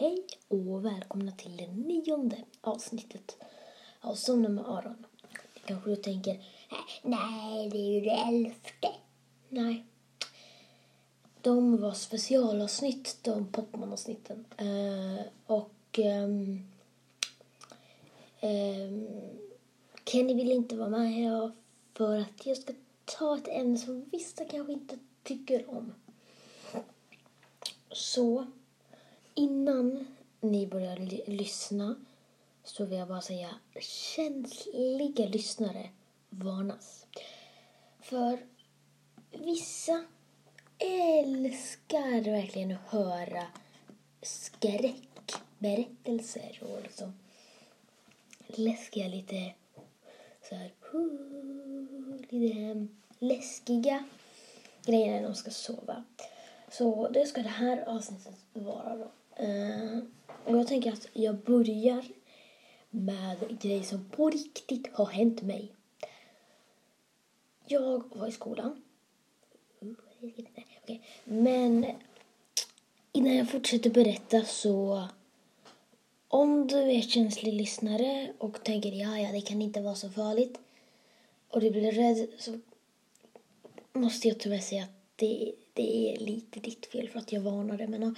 Hej och välkomna till det nionde avsnittet av Somna med Aron. Kanske du tänker, äh, nej det är ju det elfte. Nej. De var specialavsnitt, de Pokémon-avsnitten. Eh, och ehm, ehm, Kenny vill inte vara med idag för att jag ska ta ett ämne som vissa kanske inte tycker om. Så innan ni börjar lyssna så vill jag bara säga känsliga lyssnare varnas. För vissa älskar verkligen att höra skräckberättelser och liksom läskiga, lite så här, lite läskiga grejer när de ska sova. Så det ska det här avsnittet vara då. Uh, och jag tänker att jag börjar med grejer som på riktigt har hänt mig. Jag var i skolan. Uh. Men innan jag fortsätter berätta så om du är känslig lyssnare och tänker ja, ja, det kan inte vara så farligt och du blir rädd så måste jag tyvärr säga att det, det är lite ditt fel för att jag varnade. Men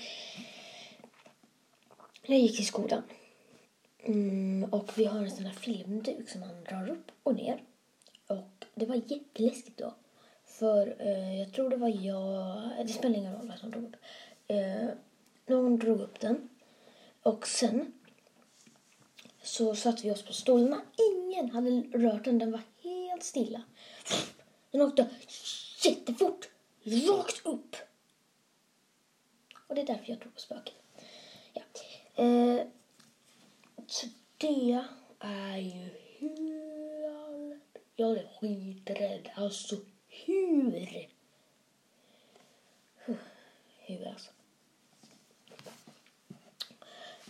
jag gick i skolan mm, och vi har en sån här filmduk som man drar upp och ner. Och det var jätteläskigt då. För eh, jag tror det var jag, eh, det spelar ingen roll vad som drog upp. Eh, någon drog upp den. Och sen så satte vi oss på stolarna. Ingen hade rört den, den var helt stilla. Den åkte jättefort, rakt upp. Och det är därför jag tror på spöken. Ja. Eh, så det är ju helt... Jag är skiträdd. Alltså hur? Hur alltså?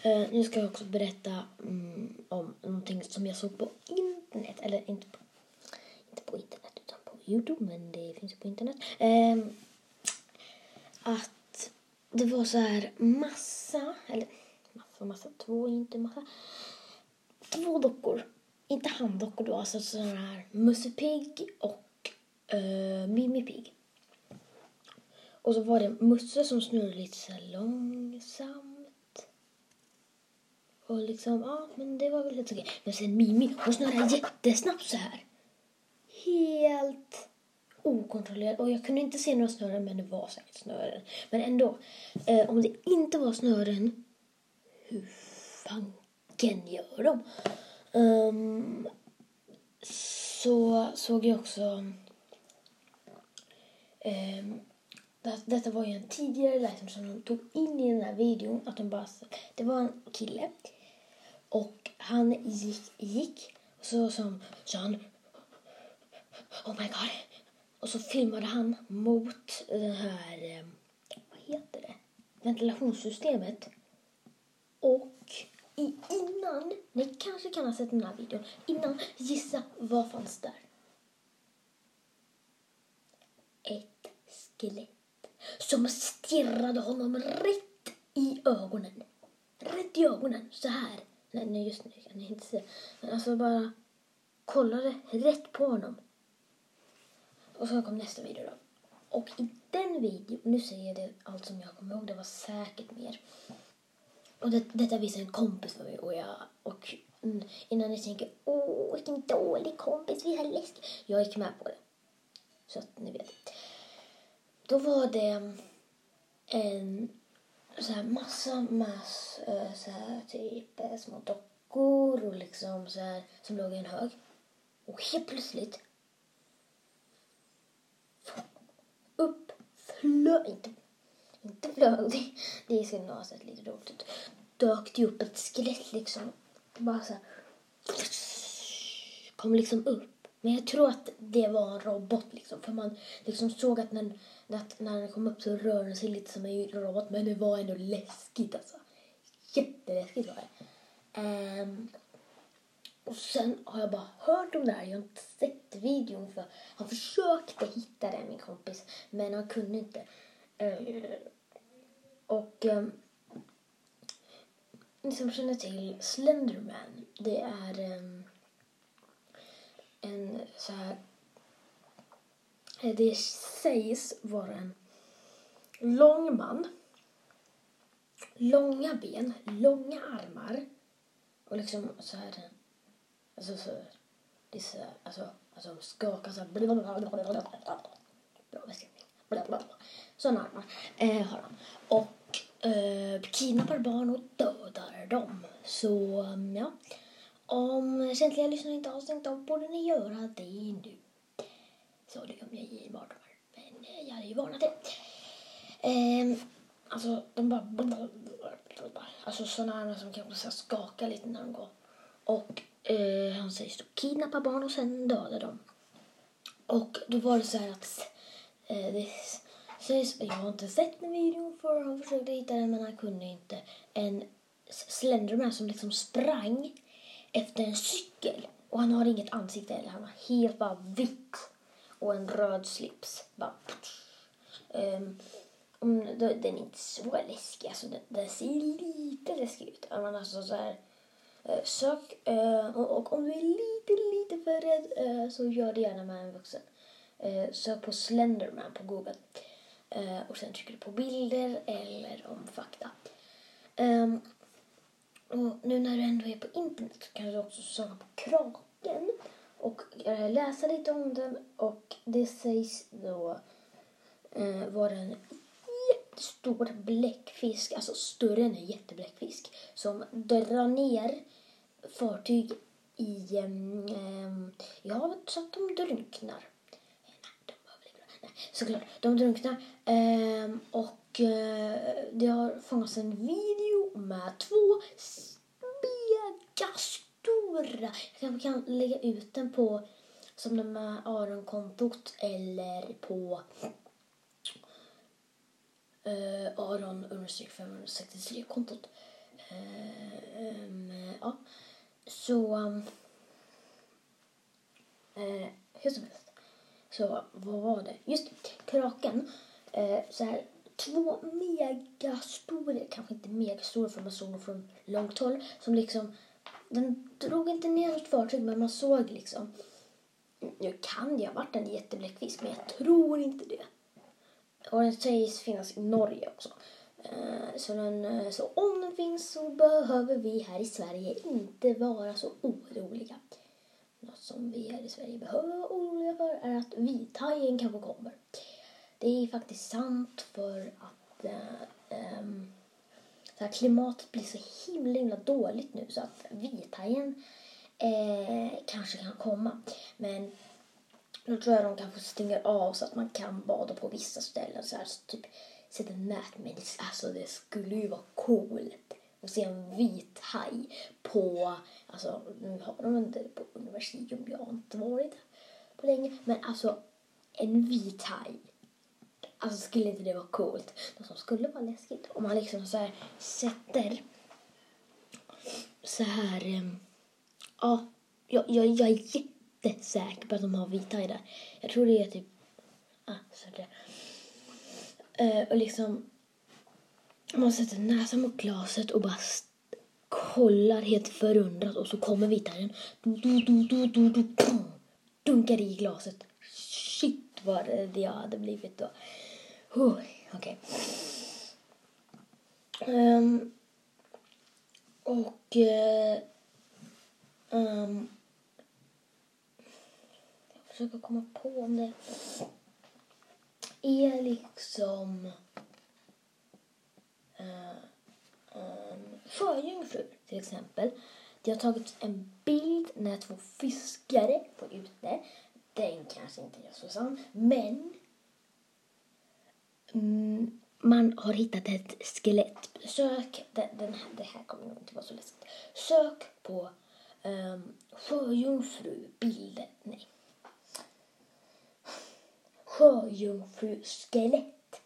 Eh, nu ska jag också berätta mm, om någonting som jag såg på internet. Eller inte på, inte på internet utan på Youtube, men det finns ju på internet. Eh, att det var så här massa, eller massa, massa, två, inte massa. Två dockor. Inte handdockor då, alltså sådana här Musse Pigg och eh, uh, Mimmi Pigg. Och så var det Musse som snurrade lite så långsamt. Och liksom, ja men det var väl helt okej. Men sen Mimi, hon snurrade jättesnabbt så här. Helt okontrollerat. Och jag kunde inte se några snören men det var säkert snören. Men ändå, eh, om det inte var snören, hur fanken gör de? Um, så såg jag också Um, det, detta var ju en tidigare läsning som de tog in i den här videon. Att de bara, det var en kille och han gick, gick och så sa han, sa han Oh my god. Och så filmade han mot den här, ehm, vad heter det, ventilationssystemet. Och i, innan, ni kanske kan ha sett den här videon, innan, gissa vad fanns där? ett skelett som stirrade honom rätt i ögonen. Rätt i ögonen, så här. Nej, nej just nu kan jag inte se. Men alltså bara kollade rätt på honom. Och så kom nästa video då. Och i den videon, nu säger jag det allt som jag kommer ihåg, det var säkert mer. Och det, detta visade en kompis för mig och jag, och mm, innan ni tänker, åh vilken dålig kompis, vi har läsk. Jag gick med på det. Så att ni vet. Då var det en så här massa, massa eh, så här typ eh, små dockor och liksom så här som låg i en hög. Och helt plötsligt upp flög, inte, inte flög, det, det skulle nog ha sett lite roligt ut. Dök det upp ett skelett liksom. Bara så här. Kom liksom upp. Men jag tror att det var en robot liksom. För man liksom såg att när, att när den kom upp så rörde den sig lite som en robot. Men det var ändå läskigt alltså. Jätteläskigt var det. Um, och sen har jag bara hört om det här. Jag har inte sett videon för han försökte hitta den min kompis. Men han kunde inte. Um, och um, ni som känner till Slenderman, det är en... en så här... Det sägs vara en lång man. Långa ben, långa armar och liksom så här... Alltså så... Det är så här, alltså, alltså skakar så här... Bra beskrivning. Sådana armar eh, har han. Och eh, kidnappar barn och dödar dem. Så um, ja. Om känsliga lyssnare inte har stängt av borde ni göra det nu. Så det kommer jag ge er mardrömmar, Men eh, jag hade ju varnat det. Eh, alltså de bara... Alltså sådana här som kanske skakar lite när de går. Och eh, han sägs så kidnappa barn och sen döda dem. Och då var det så här att eh, det jag har inte sett den videon för han försökte hitta den men han kunde inte. En Slenderman som liksom sprang efter en cykel och han har inget ansikte eller han har helt bara vitt och en röd slips. Bara, um, den är inte så läskig, alltså den, den ser lite läskig ut. Men alltså så här, eh, sök uh, och, och, om du är lite, lite för rädd uh, så gör det gärna med en vuxen. sök på Slenderman på Google Eh, och sen trycker du på bilder eller om fakta. Um, och nu när du ändå är på internet så kan du också söka på kraken och eh, läsa lite om den och det sägs då eh, vara en jättestor bläckfisk, alltså större än en jättebläckfisk, som drar ner fartyg i, um, i havet så att de drunknar. Såklart, de drunknar. Ehm, och eh, det har fångats en video med två megastora. Jag kanske kan lägga ut den på som de med Aron-kontot eller på uh, Aron understreck 563 kontot. Uh, um, ja. Så um, uh, hur som helst. Så vad var det? Just kraken. Eh, så här två megastora, kanske inte megastora för man såg dem från långt håll, som liksom, den drog inte ner något fartyg men man såg liksom, nu kan det ha varit en jättebläckfisk men jag tror inte det. Och den sägs finnas i Norge också. Eh, så, den, eh, så om den finns så behöver vi här i Sverige inte vara så oroliga. Något som vi här i Sverige behöver vara oroliga för är att vithajen kanske kommer. Det är faktiskt sant för att äh, ähm, så här, klimatet blir så himla, himla dåligt nu så att vithajen äh, kanske kan komma. Men då tror jag de kanske stänger av så att man kan bada på vissa ställen. Så här, så typ sätta nät. Men det, alltså, det skulle ju vara coolt att se en vit haj på, alltså nu har de inte det på universitet, jag har inte varit på länge, men alltså en vit haj Alltså skulle inte det vara coolt? Något som skulle vara läskigt. Om man liksom så här sätter så här... Ja, jag, jag, jag är jättesäker på att de har vita haj där. Jag tror det är typ... Ah, så det. Eh, och liksom... Man sätter näsan mot glaset och bara kollar helt förundrat och så kommer vitaren. Dunkar i glaset. Shit vad det jag hade blivit då. Okej. Okay. Um, och... Uh, um, jag försöker komma på om det är liksom... Uh, um, sjöjungfrur, till exempel. Det har tagit en bild när två fiskare var ute. Den kanske inte är så sann, men Mm, man har hittat ett skelett. Sök, den, den här, det här kommer nog inte vara så läskigt. Sök på ehm, um, sjöjungfrubilder, nej. Sjöjungfruskelett.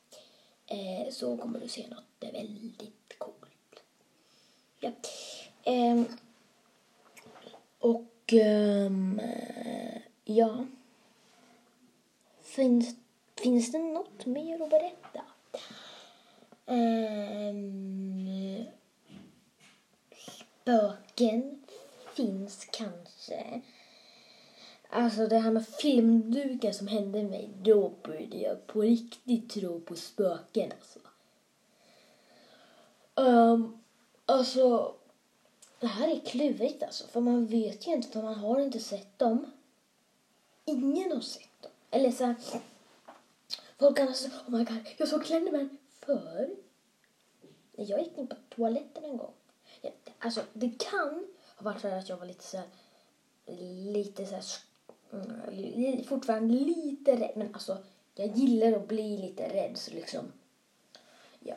Eh, så kommer du se något väldigt. Ja. Um, och um, ja. Finns Finns det något mer att berätta? Um, spöken finns kanske. Alltså det här med filmdukar som hände mig, då började jag på riktigt tro på spöken alltså. Um, alltså, det här är klurigt alltså, för man vet ju inte, för man har inte sett dem. Ingen har sett dem. Eller så här, folk kan alltså, oh my god, jag såg Slenderman för. Jag gick in på toaletten en gång. Ja, alltså, det kan ha varit så att jag var lite så här, lite så här, mm, fortfarande lite rädd, men alltså, jag gillar att bli lite rädd så liksom, ja.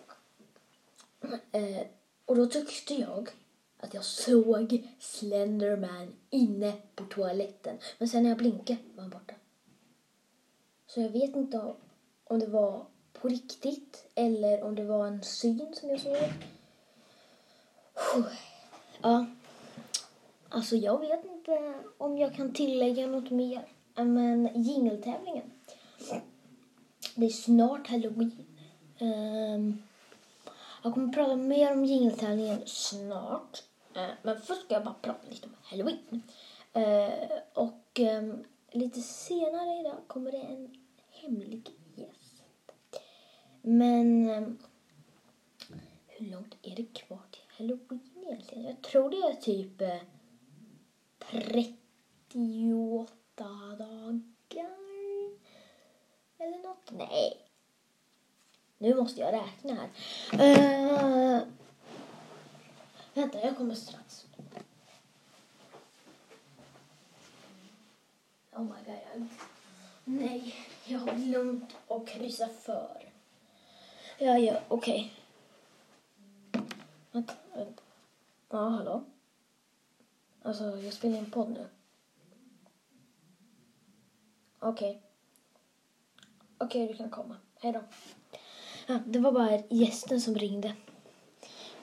Eh, och då tyckte jag att jag såg Slenderman inne på toaletten. Men sen när jag blinkade var han borta. Så jag vet inte om det var på riktigt eller om det var en syn som jag såg. Ja. Alltså jag vet inte om jag kan tillägga något mer. Men jingeltävlingen. Det är snart halloween. Um, jag kommer prata mer om jingeltävlingen snart. Eh, men först ska jag bara prata lite om halloween. Eh, och ehm, lite senare idag kommer det en hemlig gäst. Men ehm, hur långt är det kvar till halloween egentligen? Jag tror det är typ eh, 38 dagar. Eller något. Nej, nu måste jag räkna här. Uh, vänta, jag kommer strax. Oh my god. Nej, jag har glömt att kryssa för. Ja, ja, okej. Okay. Vänta, vänta. Ja, hallå? Alltså, jag spelar in podd nu. Okej. Okay. Okej, okay, du kan komma. Hej då. Ja, det var bara gästen som ringde.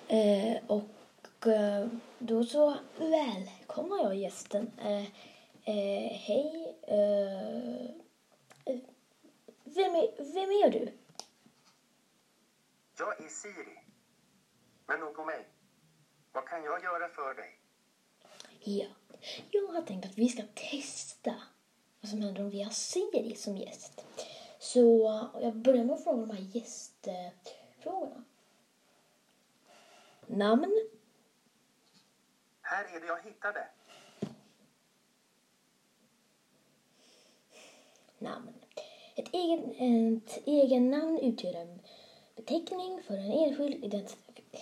Eh, och eh, då så välkomnar jag gästen. Eh, eh hej. Eh, vem, är, vem är du? Jag är Siri. Men nog om mig. Vad kan jag göra för dig? Ja, jag har tänkt att vi ska testa vad som händer om vi har Siri som gäst. Så jag börjar med att fråga de här gästfrågorna. Namn? Här är det jag hittade. Namn. Ett, egen, ett egen namn utgör en beteckning för en enskild identitet.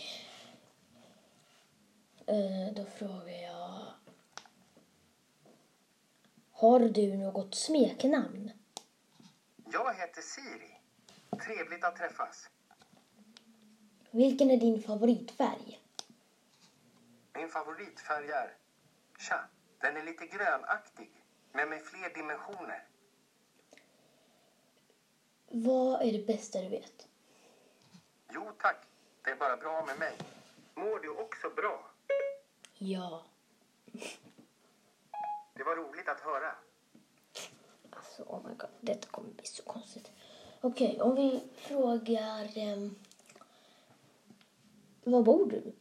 Uh, då frågar jag. Har du något smeknamn? Jag heter Siri. Trevligt att träffas. Vilken är din favoritfärg? Min favoritfärg är... Tja, den är lite grönaktig, men med fler dimensioner. Vad är det bästa du vet? Jo tack, det är bara bra med mig. Mår du också bra? Ja. Det var roligt att höra. Alltså, oh my god, detta kommer bli så konstigt. Okej, okay, om vi frågar... Um, var bor du?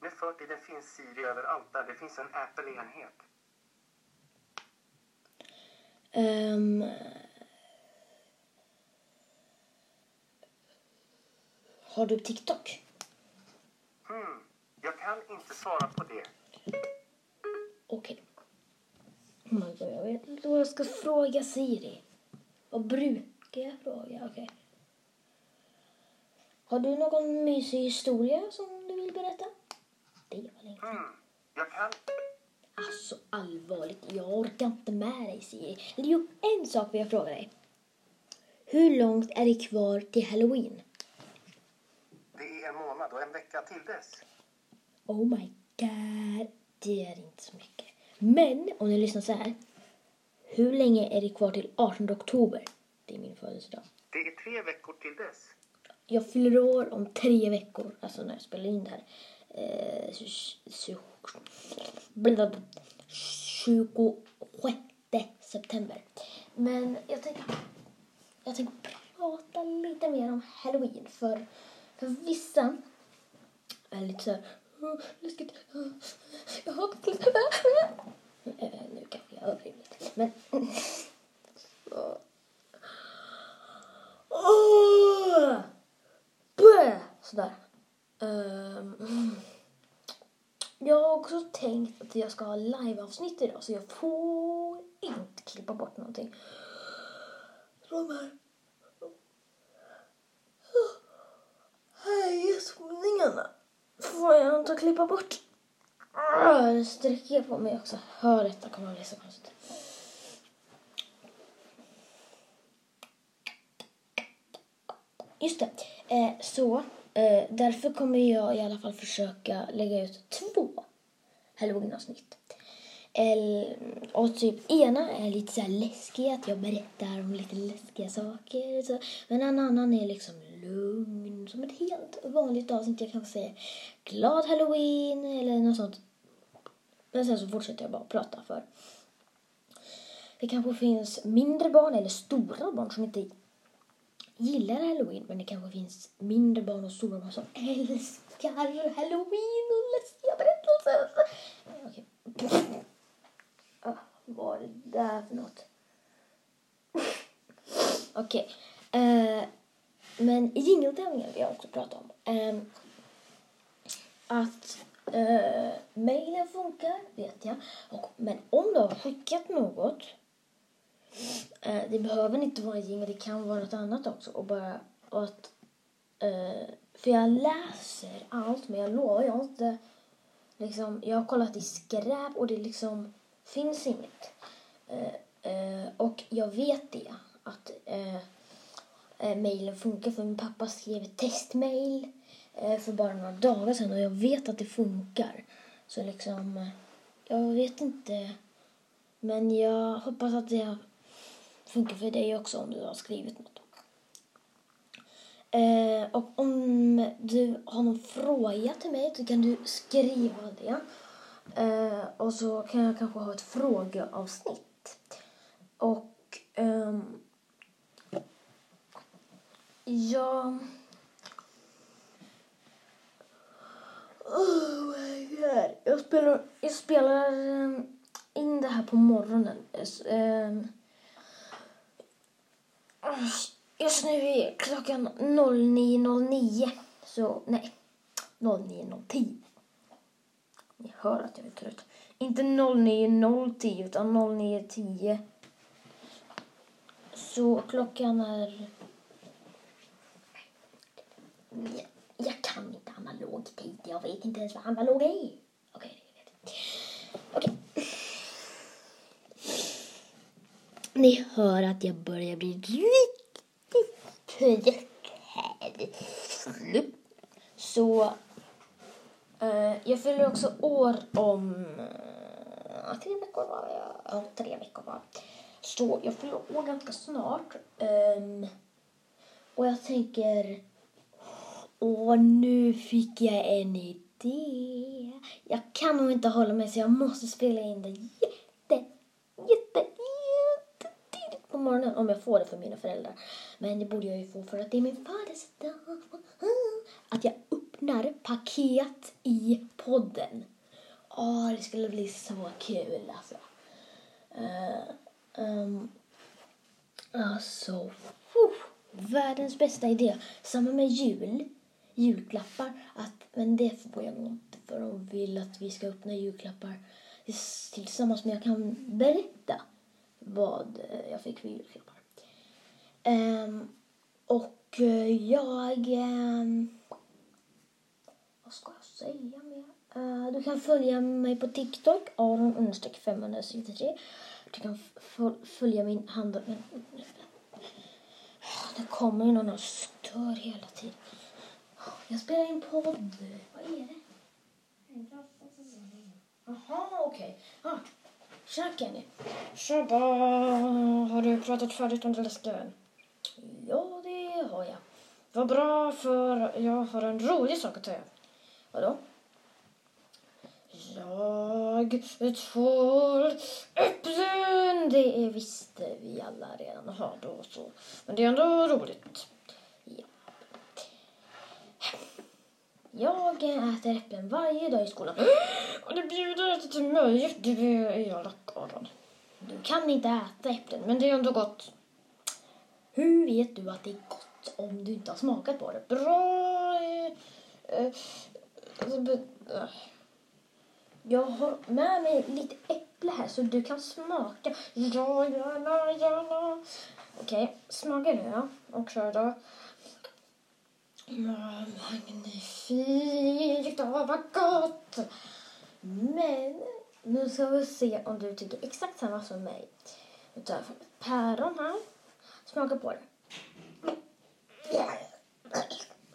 Med förtiden finns Siri överallt där det finns en Apple-enhet. Um, har du TikTok? Hmm, jag kan inte svara på det. Okej. Okay. Oh jag vet inte vad jag ska fråga Siri. Vad brukar jag fråga? Okej. Okay. Har du någon mysig historia som du vill berätta? Det var länge mm, jag kan. Alltså allvarligt, jag orkar inte med dig Siri. Jo, en sak vill jag fråga dig. Hur långt är det kvar till halloween? Det är en månad och en vecka till dess. Oh my god, det är inte så mycket. Men om ni lyssnar så här. Hur länge är det kvar till 18 oktober? Det är min födelsedag. Det är tre veckor till dess. Jag fyller år om tre veckor, alltså när jag spelar in det här. Eh, 26 september. Men jag tänker, jag tänker prata lite mer om halloween. För, för vissa är lite så här, Åh, läskigt. Jag klipp. Eh, Nu kanske jag överdriver lite. Men... Så. Åh! Bäh! Sådär. Ehm, jag har också tänkt att jag ska ha liveavsnitt idag så jag får inte klippa bort någonting. De här härsomningarna får jag inte klippa bort. Nu sträcker jag på mig också. Hör detta kommer att bli så konstigt. Just det. Eh, så eh, därför kommer jag i alla fall försöka lägga ut två halloweenavsnitt. El- Och typ ena är lite så här läskig, att jag berättar om lite läskiga saker. Så. Men en annan är liksom lugn, som ett helt vanligt avsnitt. Jag kanske säger glad halloween eller något sånt. Men sen så fortsätter jag bara prata för det kanske finns mindre barn eller stora barn som inte gillar halloween men det kanske finns mindre barn och stora barn som älskar halloween och läskiga berättelser. Eh, okej. Ah, vad var det där för något? Okej. Eh, men i jingeltävlingen vill jag också prata om ehm, att eh, uh, mejlen funkar, vet jag. Och, men om du har skickat något Eh, det behöver inte vara en jingle, det kan vara något annat också. Och bara och att, eh, för jag läser allt, men jag lovar, jag har inte liksom, jag har kollat i skräp och det liksom finns inget. Eh, eh, och jag vet det, att eh, eh mejlen funkar för min pappa skrev ett testmejl eh, för bara några dagar sedan och jag vet att det funkar. Så liksom, eh, jag vet inte. Men jag hoppas att det funkar för dig också om du har skrivit något. Eh, och om du har någon fråga till mig så kan du skriva det. Eh, och så kan jag kanske ha ett frågeavsnitt. Och ehm, ja... Oh my god. Jag spelar, jag spelar ehm, in det här på morgonen. Ehm, Just nu är klockan 09.09. Så nej, 09.10. Ni hör att jag är trött. Inte 09.010 utan 09.10. Så klockan är... Jag, jag kan inte analog tid. Jag vet inte ens vad analog är. Okej, jag vet. Okej. Ni hör att jag börjar bli riktigt trött här. Så eh, jag fyller också år om eh, tre veckor var jag. Ja, tre veckor var Så jag fyller år ganska snart. Ehm, och jag tänker, åh nu fick jag en idé. Jag kan nog inte hålla mig så jag måste spela in det jätte, jätte, på morgonen om jag får det för mina föräldrar. Men det borde jag ju få för att det är min födelsedag. Att jag öppnar paket i podden. Åh, det skulle bli så kul alltså. Uh, um, alltså, uh, världens bästa idé. Samma med jul, julklappar. Att, men det får jag nog inte för de vill att vi ska öppna julklappar tillsammans. Men jag kan berätta vad eh, jag fick för julklappar. Ehm, och eh, jag... ehm, vad ska jag säga mer? Eh, du kan följa mig på TikTok, aron 563. Du kan följa min handel... Men, det kommer ju någon och stör hela tiden. Jag spelar in podd. Vad är det? Jaha, okej. Ah, tja Kenny. Tjaba! Har du pratat färdigt om det läskiga? Ja, det har jag. Vad bra, för jag har en rolig sak att säga. Vadå? Jag två äpplen. Det visste vi alla redan. Jaha, då så. Men det är ändå roligt. Jag äter äpplen varje dag i skolan. Och du bjuder inte till mig. Du är elak, Aron. Du kan inte äta äpplen, men det är ändå gott. Hur vet du att det är gott om du inte har smakat på det? Bra... Eh, eh, alltså, Jag har med mig lite äpple här så du kan smaka. Ja, gärna, gärna. Okej, smaka nu då. Och så då. Magnifikt, åh vad gott! Men nu ska vi se om du tycker exakt samma som mig. Nu tar jag fram ett päron här. Smaka på det.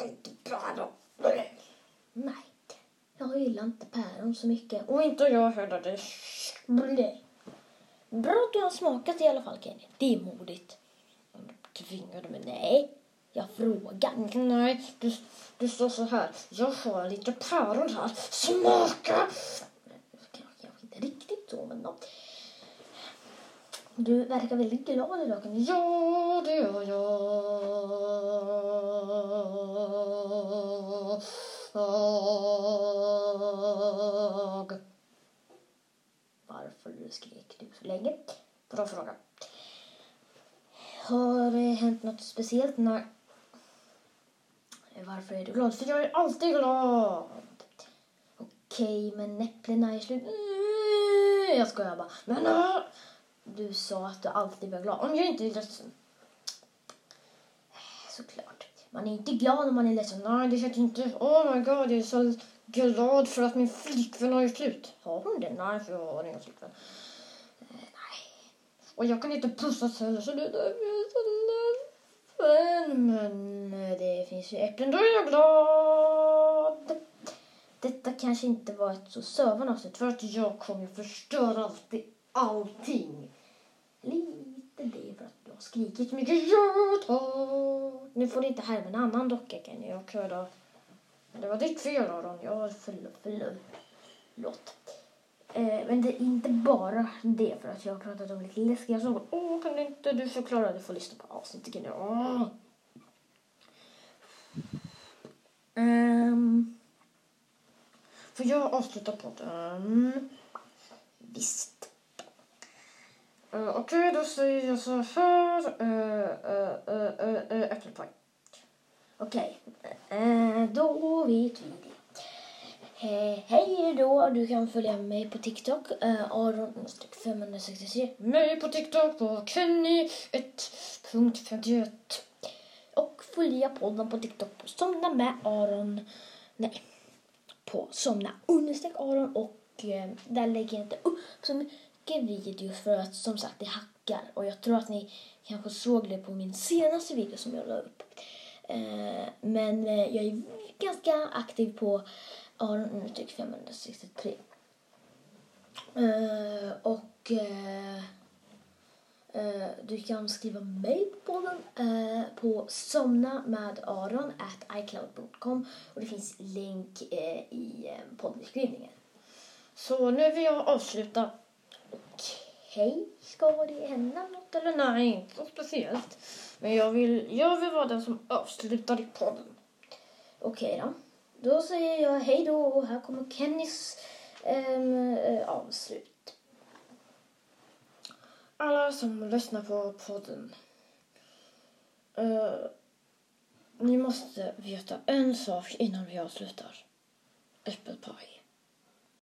Inte päron. Nej, jag gillar inte päron så mycket. Och inte jag heller. Det Bra att du har smakat i alla fall, Kenny. Det är modigt. Tvingar du mig? Nej. Jag frågar. Nej, du, du står så här. Jag har lite päron här. Smaka! Kanske inte riktigt så, men då. Du verkar väldigt glad idag. Ja, det gör jag. Varför skrek du så länge? Bra fråga. Har det hänt något speciellt? Nej. Varför är du glad? För jag är alltid glad. Okej, men äpplena är slut. Mm, Jag skojar bara. Men äh, du sa att du alltid var glad. Om jag inte är ledsen. Såklart. Man är inte glad om man är ledsen. Nej, det känns inte. Oh my god, jag är så glad för att min flickvän har gjort slut. Har hon det? Nej, för jag har ingen flickvän. Eh, Nej. Och jag kan inte pussas heller så det är därför jag är så ledsen. Men men, det finns ju äpplen, då är jag glad. Detta kanske inte var ett så sövande avsnitt för att jag kommer förstöra alltid allting. Lite det för att du har skrikit så mycket. Ja, tack. Nu får du inte härma en annan docka Kenny. Jag kör då. Det var ditt fel Aron. Jag förlåt. förlåt. Eh, men det är inte bara det för att jag har pratat om lite läskiga saker. Åh, kan inte du förklara? Du får lyssna på avsnittet Kenny. Åh. Ehm. Får jag avsluta podden? Visst. Uh, Okej, då säger jag så här. Uh, uh, uh, uh, uh, äppelpaj. Okej, uh, då vet vi det. Eh, hej då, du kan följa mig på TikTok, eh, Aron 563. Mig på TikTok på Kenny 1.51. Och följa podden på TikTok på Somna med Aron. Nej, på Somna understreck Aron och eh, där lägger jag inte upp så mycket videos för att som sagt det hackar och jag tror att ni kanske såg det på min senaste video som jag la upp. Eh, men eh, jag är ganska aktiv på Aron understreck 563. Eh, och eh, eh, du kan skriva mejl på podden eh, på somna med aron at icloud.com och det finns länk eh, i eh, poddbeskrivningen. Så nu vill jag avsluta. Okej, ska det hända något eller nej? Inte så speciellt. Men jag vill, jag vill vara den som avslutar i podden. Okej då. Då säger jag hej då och här kommer Kennys äm, avslut. Alla som lyssnar på podden. eh, ni måste veta en sak innan vi avslutar. Äppelpaj.